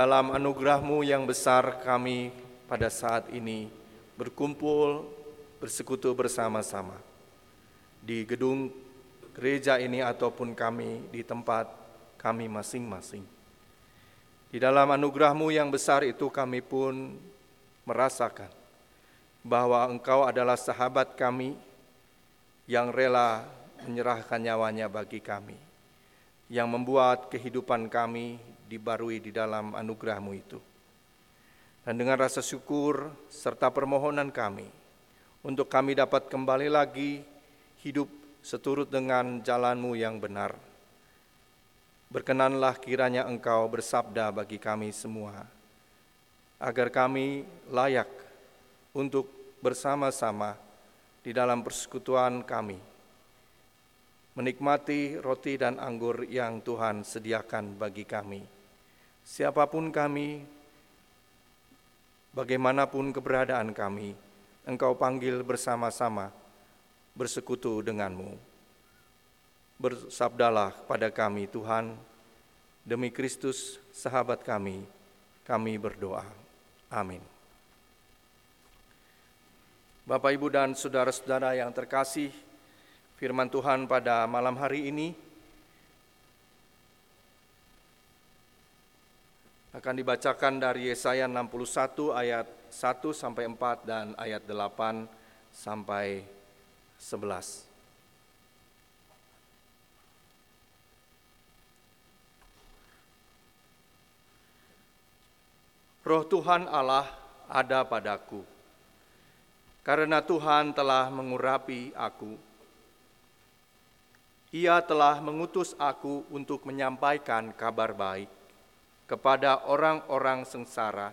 Dalam anugerahmu yang besar kami pada saat ini berkumpul bersekutu bersama-sama di gedung gereja ini ataupun kami di tempat kami masing-masing. Di dalam anugerahmu yang besar itu kami pun merasakan bahwa engkau adalah sahabat kami yang rela menyerahkan nyawanya bagi kami, yang membuat kehidupan kami dibarui di dalam anugerahmu itu. Dan dengan rasa syukur serta permohonan kami, untuk kami dapat kembali lagi hidup seturut dengan jalanmu yang benar. Berkenanlah kiranya engkau bersabda bagi kami semua, agar kami layak untuk bersama-sama di dalam persekutuan kami, menikmati roti dan anggur yang Tuhan sediakan bagi kami Siapa pun kami, bagaimanapun keberadaan kami, Engkau panggil bersama-sama bersekutu denganmu. Bersabdalah pada kami Tuhan, demi Kristus sahabat kami, kami berdoa. Amin. Bapak, Ibu, dan saudara-saudara yang terkasih, firman Tuhan pada malam hari ini akan dibacakan dari Yesaya 61 ayat 1 sampai 4 dan ayat 8 sampai 11. Roh Tuhan Allah ada padaku, karena Tuhan telah mengurapi aku. Ia telah mengutus aku untuk menyampaikan kabar baik kepada orang-orang sengsara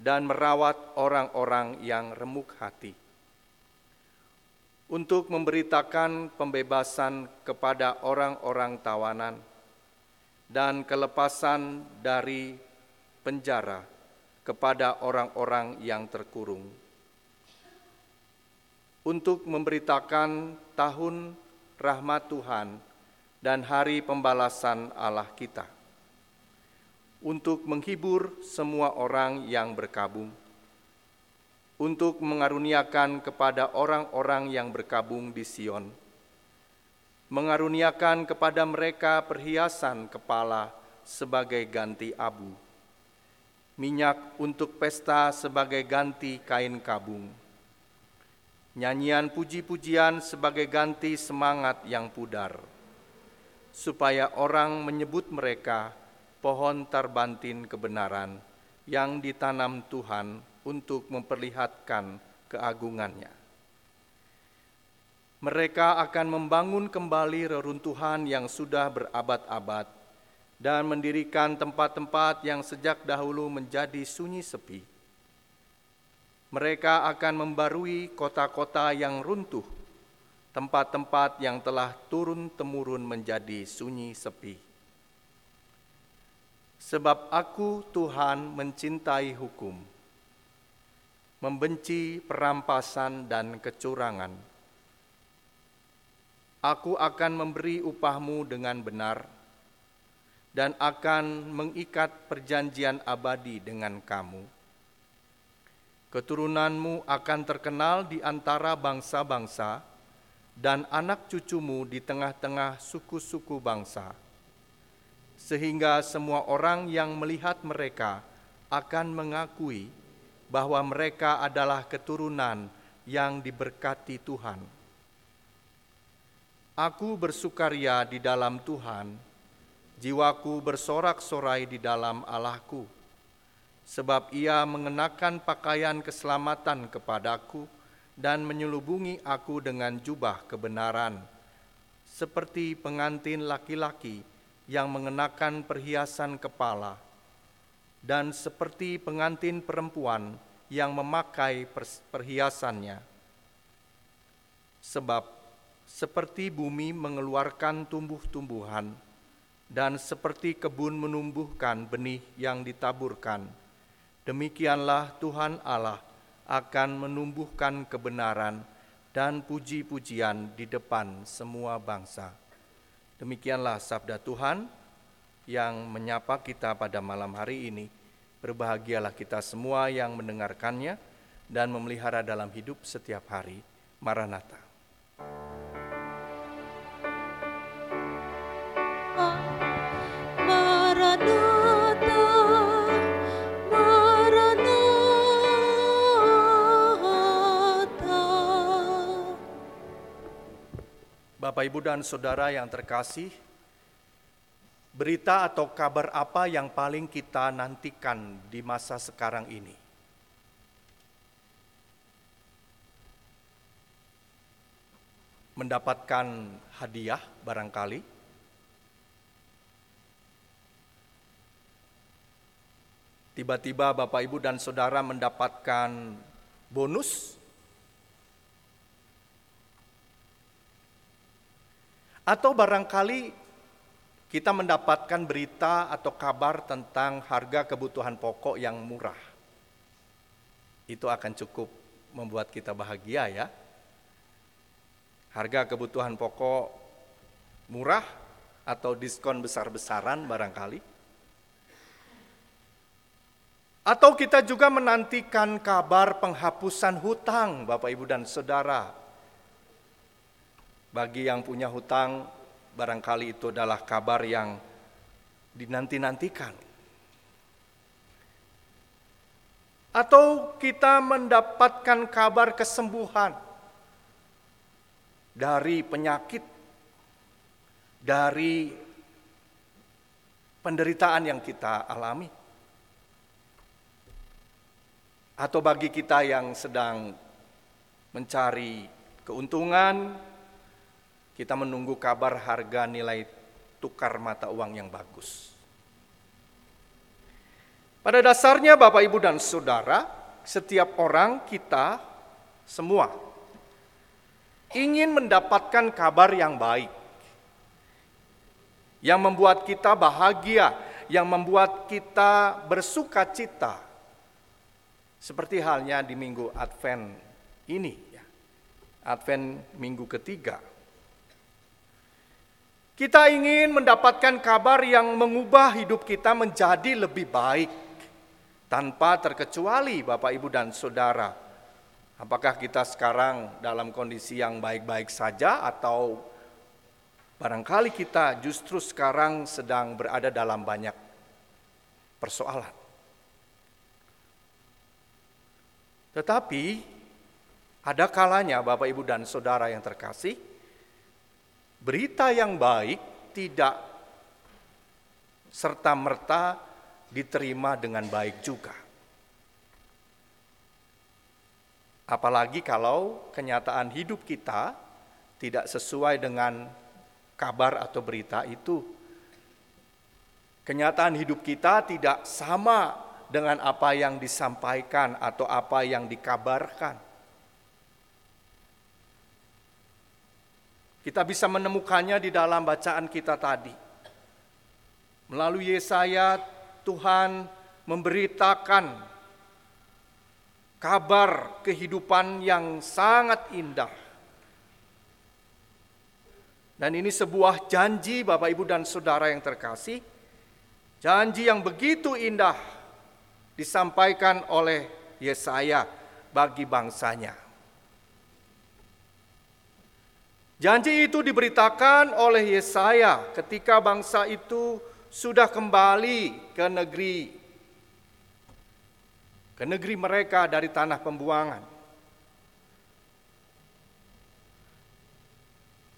dan merawat orang-orang yang remuk hati. Untuk memberitakan pembebasan kepada orang-orang tawanan dan kelepasan dari penjara kepada orang-orang yang terkurung. Untuk memberitakan tahun rahmat Tuhan dan hari pembalasan Allah kita untuk menghibur semua orang yang berkabung, untuk mengaruniakan kepada orang-orang yang berkabung di Sion, mengaruniakan kepada mereka perhiasan kepala sebagai ganti abu, minyak untuk pesta sebagai ganti kain kabung, nyanyian puji-pujian sebagai ganti semangat yang pudar, supaya orang menyebut mereka pohon tarbantin kebenaran yang ditanam Tuhan untuk memperlihatkan keagungannya. Mereka akan membangun kembali reruntuhan yang sudah berabad-abad dan mendirikan tempat-tempat yang sejak dahulu menjadi sunyi sepi. Mereka akan membarui kota-kota yang runtuh, tempat-tempat yang telah turun-temurun menjadi sunyi sepi Sebab aku Tuhan mencintai hukum, membenci perampasan dan kecurangan. Aku akan memberi upahmu dengan benar dan akan mengikat perjanjian abadi dengan kamu. Keturunanmu akan terkenal di antara bangsa-bangsa dan anak cucumu di tengah-tengah suku-suku bangsa sehingga semua orang yang melihat mereka akan mengakui bahwa mereka adalah keturunan yang diberkati Tuhan. Aku bersukaria di dalam Tuhan, jiwaku bersorak-sorai di dalam Allahku, sebab Ia mengenakan pakaian keselamatan kepadaku dan menyelubungi aku dengan jubah kebenaran, seperti pengantin laki-laki yang mengenakan perhiasan kepala, dan seperti pengantin perempuan yang memakai perhiasannya. Sebab seperti bumi mengeluarkan tumbuh-tumbuhan, dan seperti kebun menumbuhkan benih yang ditaburkan, demikianlah Tuhan Allah akan menumbuhkan kebenaran dan puji-pujian di depan semua bangsa. Demikianlah sabda Tuhan. yang menyapa kita pada malam hari ini. Berbahagialah kita semua yang mendengarkannya dan memelihara dalam hidup setiap hari. Maranatha. Bapak, Ibu, dan Saudara yang terkasih, berita atau kabar apa yang paling kita nantikan di masa sekarang ini? Mendapatkan hadiah barangkali, tiba-tiba Bapak, Ibu, dan Saudara mendapatkan bonus, atau barangkali kita mendapatkan berita atau kabar tentang harga kebutuhan pokok yang murah. Itu akan cukup membuat kita bahagia ya. Harga kebutuhan pokok murah atau diskon besar-besaran barangkali. Atau kita juga menantikan kabar penghapusan hutang Bapak Ibu dan Saudara. Bagi yang punya hutang barangkali itu adalah kabar yang dinanti-nantikan. Atau kita mendapatkan kabar kesembuhan dari penyakit, dari penderitaan yang kita alami. Atau bagi kita yang sedang mencari keuntungan, kita menunggu kabar harga nilai tukar mata uang yang bagus. Pada dasarnya Bapak Ibu dan Saudara, setiap orang kita semua ingin mendapatkan kabar yang baik. Yang membuat kita bahagia, yang membuat kita bersuka cita. Seperti halnya di minggu Advent ini, ya. Advent minggu ketiga. Kita ingin mendapatkan kabar yang mengubah hidup kita menjadi lebih baik tanpa terkecuali Bapak Ibu dan Saudara. Apakah kita sekarang dalam kondisi yang baik-baik saja atau barangkali kita justru sekarang sedang berada dalam banyak persoalan. Tetapi ada kalanya Bapak Ibu dan Saudara yang terkasih, berita yang baik tidak serta-merta diterima dengan baik juga. Apalagi kalau kenyataan hidup kita tidak sesuai dengan kabar atau berita itu. Kenyataan hidup kita tidak sama dengan apa yang disampaikan atau apa yang dikabarkan. Kita bisa menemukannya di dalam bacaan kita tadi. Melalui Yesaya, Tuhan memberitakan kabar kehidupan yang sangat indah. Dan ini sebuah janji Bapak Ibu dan Saudara yang terkasih. Janji yang begitu indah disampaikan oleh Yesaya bagi bangsanya. Janji itu diberitakan oleh Yesaya ketika bangsa itu sudah kembali ke negeri ke negeri mereka dari tanah pembuangan.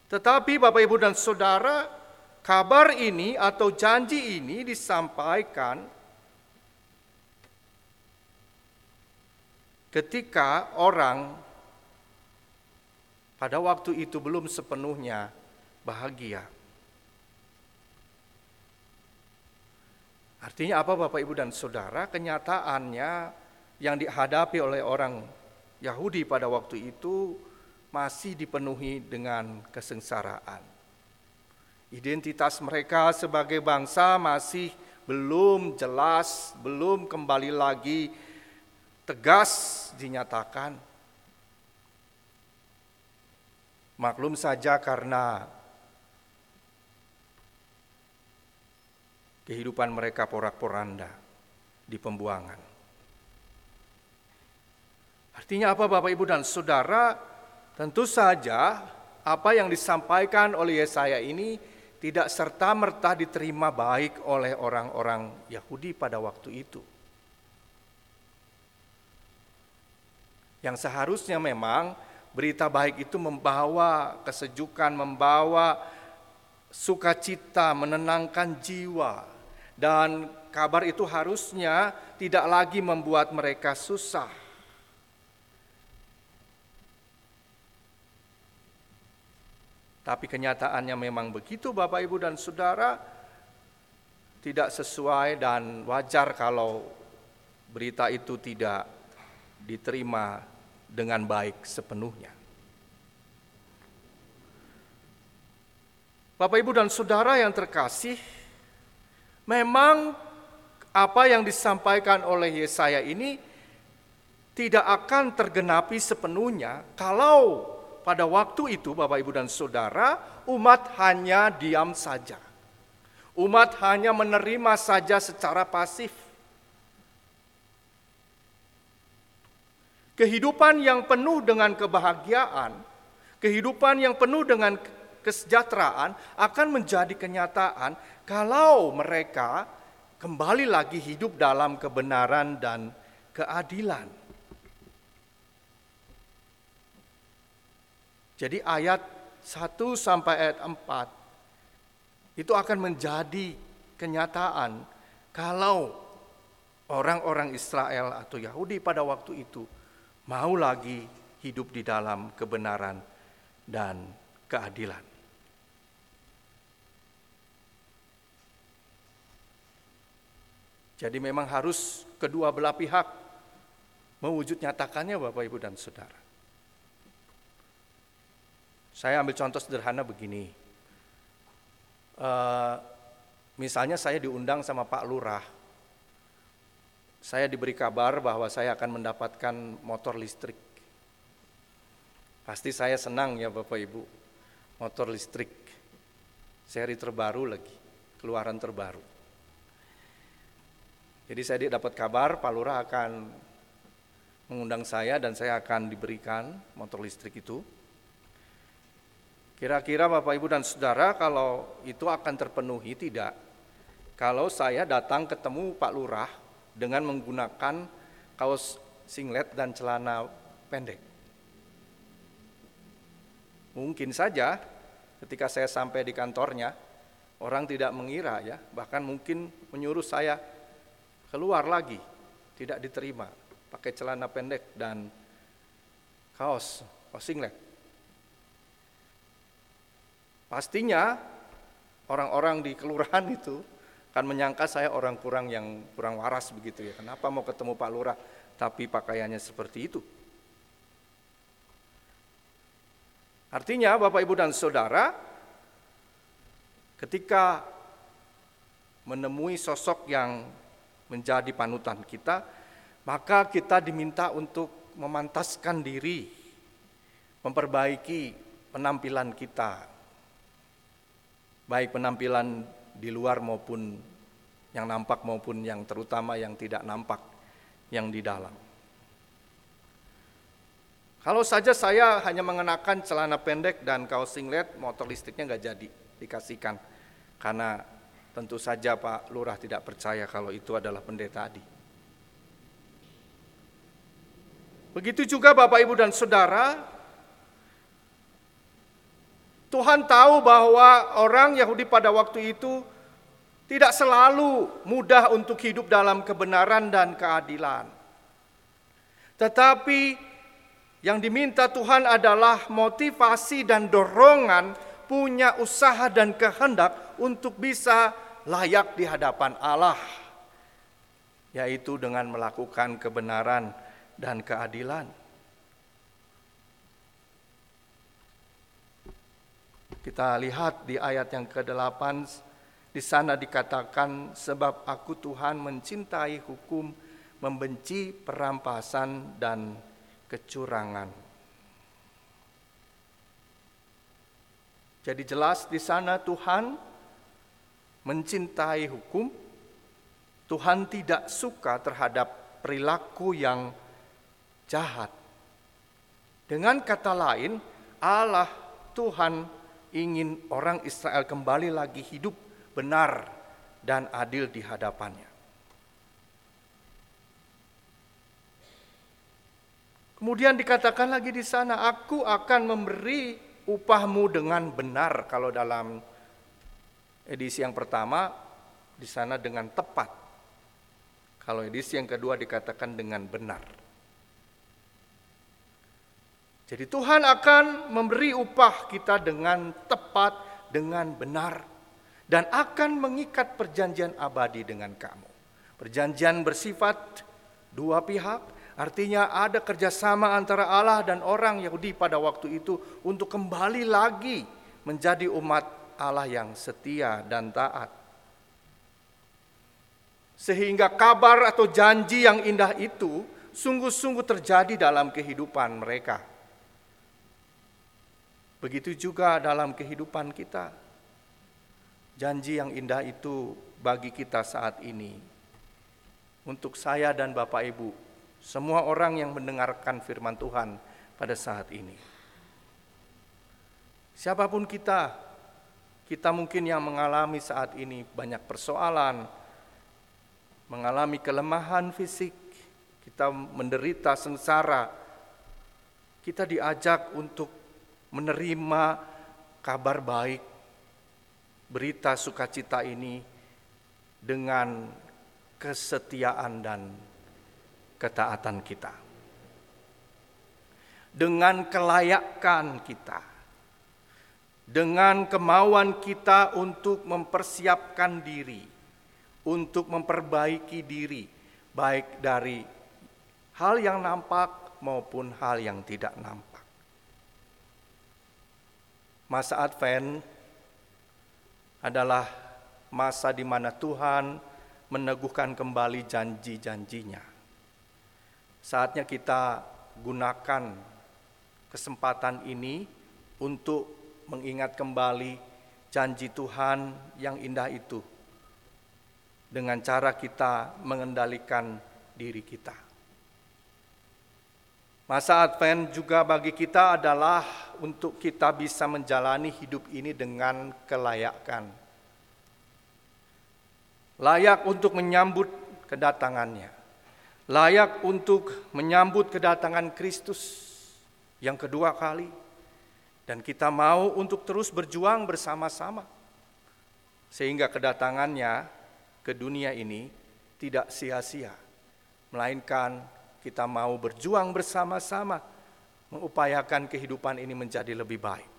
Tetapi Bapak Ibu dan Saudara, kabar ini atau janji ini disampaikan ketika orang pada waktu itu belum sepenuhnya bahagia. Artinya apa Bapak Ibu dan Saudara? Kenyataannya yang dihadapi oleh orang Yahudi pada waktu itu masih dipenuhi dengan kesengsaraan. Identitas mereka sebagai bangsa masih belum jelas, belum kembali lagi tegas dinyatakan. Maklum saja karena kehidupan mereka porak-poranda di pembuangan. Artinya apa Bapak Ibu dan Saudara? Tentu saja apa yang disampaikan oleh Yesaya ini tidak serta-merta diterima baik oleh orang-orang Yahudi pada waktu itu. Yang seharusnya memang berita baik itu membawa kesejukan, membawa sukacita, menenangkan jiwa, dan kabar itu harusnya tidak lagi membuat mereka susah. Tapi kenyataannya memang begitu Bapak Ibu dan Saudara. Tidak sesuai dan wajar kalau berita itu tidak diterima dengan baik sepenuhnya. Bapak Ibu dan Saudara yang terkasih, memang apa yang disampaikan oleh Yesaya ini tidak akan tergenapi sepenuhnya kalau pada waktu itu, Bapak, Ibu, dan saudara, umat hanya diam saja. Umat hanya menerima saja secara pasif. Kehidupan yang penuh dengan kebahagiaan, kehidupan yang penuh dengan kesejahteraan akan menjadi kenyataan kalau mereka kembali lagi hidup dalam kebenaran dan keadilan. Jadi ayat 1 sampai ayat 4 itu akan menjadi kenyataan kalau orang-orang Israel atau Yahudi pada waktu itu mau lagi hidup di dalam kebenaran dan keadilan. Jadi memang harus kedua belah pihak mewujud nyatakannya Bapak Ibu dan Saudara. Saya ambil contoh sederhana begini. Uh, misalnya saya diundang sama Pak Lurah. Saya diberi kabar bahwa saya akan mendapatkan motor listrik. Pasti saya senang ya Bapak Ibu. Motor listrik. Seri terbaru lagi. Keluaran terbaru. Jadi saya dapat kabar Pak Lurah akan mengundang saya dan saya akan diberikan motor listrik itu. Kira-kira Bapak Ibu dan Saudara kalau itu akan terpenuhi tidak? Kalau saya datang ketemu Pak Lurah dengan menggunakan kaos singlet dan celana pendek. Mungkin saja ketika saya sampai di kantornya orang tidak mengira ya, bahkan mungkin menyuruh saya keluar lagi, tidak diterima, pakai celana pendek dan kaos, kaos singlet. Pastinya orang-orang di kelurahan itu akan menyangka saya orang kurang yang kurang waras begitu ya. Kenapa mau ketemu Pak Lurah tapi pakaiannya seperti itu? Artinya Bapak Ibu dan Saudara ketika menemui sosok yang menjadi panutan kita, maka kita diminta untuk memantaskan diri, memperbaiki penampilan kita, baik penampilan di luar maupun yang nampak maupun yang terutama yang tidak nampak yang di dalam. Kalau saja saya hanya mengenakan celana pendek dan kaos singlet, motor listriknya nggak jadi dikasihkan. Karena tentu saja Pak Lurah tidak percaya kalau itu adalah pendeta Adi. Begitu juga Bapak Ibu dan Saudara, Tuhan tahu bahwa orang Yahudi pada waktu itu tidak selalu mudah untuk hidup dalam kebenaran dan keadilan. Tetapi yang diminta Tuhan adalah motivasi dan dorongan punya usaha dan kehendak untuk bisa layak di hadapan Allah, yaitu dengan melakukan kebenaran dan keadilan. Kita lihat di ayat yang ke-8 di sana dikatakan sebab aku Tuhan mencintai hukum, membenci perampasan dan kecurangan. Jadi jelas di sana Tuhan mencintai hukum, Tuhan tidak suka terhadap perilaku yang jahat. Dengan kata lain, Allah Tuhan ingin orang Israel kembali lagi hidup benar dan adil di hadapannya. Kemudian dikatakan lagi di sana, aku akan memberi upahmu dengan benar kalau dalam edisi yang pertama di sana dengan tepat. Kalau edisi yang kedua dikatakan dengan benar. Jadi Tuhan akan memberi upah kita dengan tepat, dengan benar. Dan akan mengikat perjanjian abadi dengan kamu. Perjanjian bersifat dua pihak, artinya ada kerjasama antara Allah dan orang Yahudi pada waktu itu untuk kembali lagi menjadi umat Allah yang setia dan taat. Sehingga kabar atau janji yang indah itu sungguh-sungguh terjadi dalam kehidupan mereka. Begitu juga dalam kehidupan kita. Janji yang indah itu bagi kita saat ini. Untuk saya dan Bapak Ibu, semua orang yang mendengarkan firman Tuhan pada saat ini. Siapa pun kita, kita mungkin yang mengalami saat ini banyak persoalan, mengalami kelemahan fisik, kita menderita sengsara. Kita diajak untuk menerima kabar baik, berita sukacita ini dengan kesetiaan dan ketaatan kita. Dengan kelayakan kita. Dengan kemauan kita untuk mempersiapkan diri, untuk memperbaiki diri, baik dari hal yang nampak maupun hal yang tidak nampak. Masa Advent adalah masa di mana Tuhan meneguhkan kembali janji-janjinya. Saatnya kita gunakan kesempatan ini untuk mengingat kembali janji Tuhan yang indah itu dengan cara kita mengendalikan diri kita. Masa Advent juga bagi kita adalah untuk kita bisa menjalani hidup ini dengan kelayakan. Layak untuk menyambut kedatangannya. Layak untuk menyambut kedatangan Kristus yang kedua kali. Dan kita mau untuk terus berjuang bersama-sama. Sehingga kedatangannya ke dunia ini tidak sia-sia. Melainkan kita mau berjuang bersama-sama mengupayakan kehidupan ini menjadi lebih baik.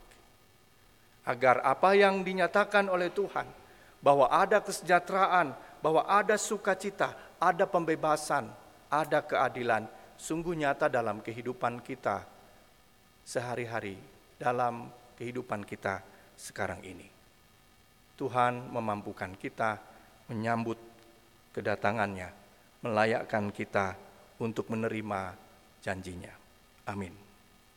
Agar apa yang dinyatakan oleh Tuhan bahwa ada kesejahteraan, bahwa ada sukacita, ada pembebasan, ada keadilan, sungguh nyata dalam kehidupan kita sehari-hari, dalam kehidupan kita sekarang ini. Tuhan memampukan kita menyambut kedatangannya, melayakkan kita untuk menerima janjinya. Amin.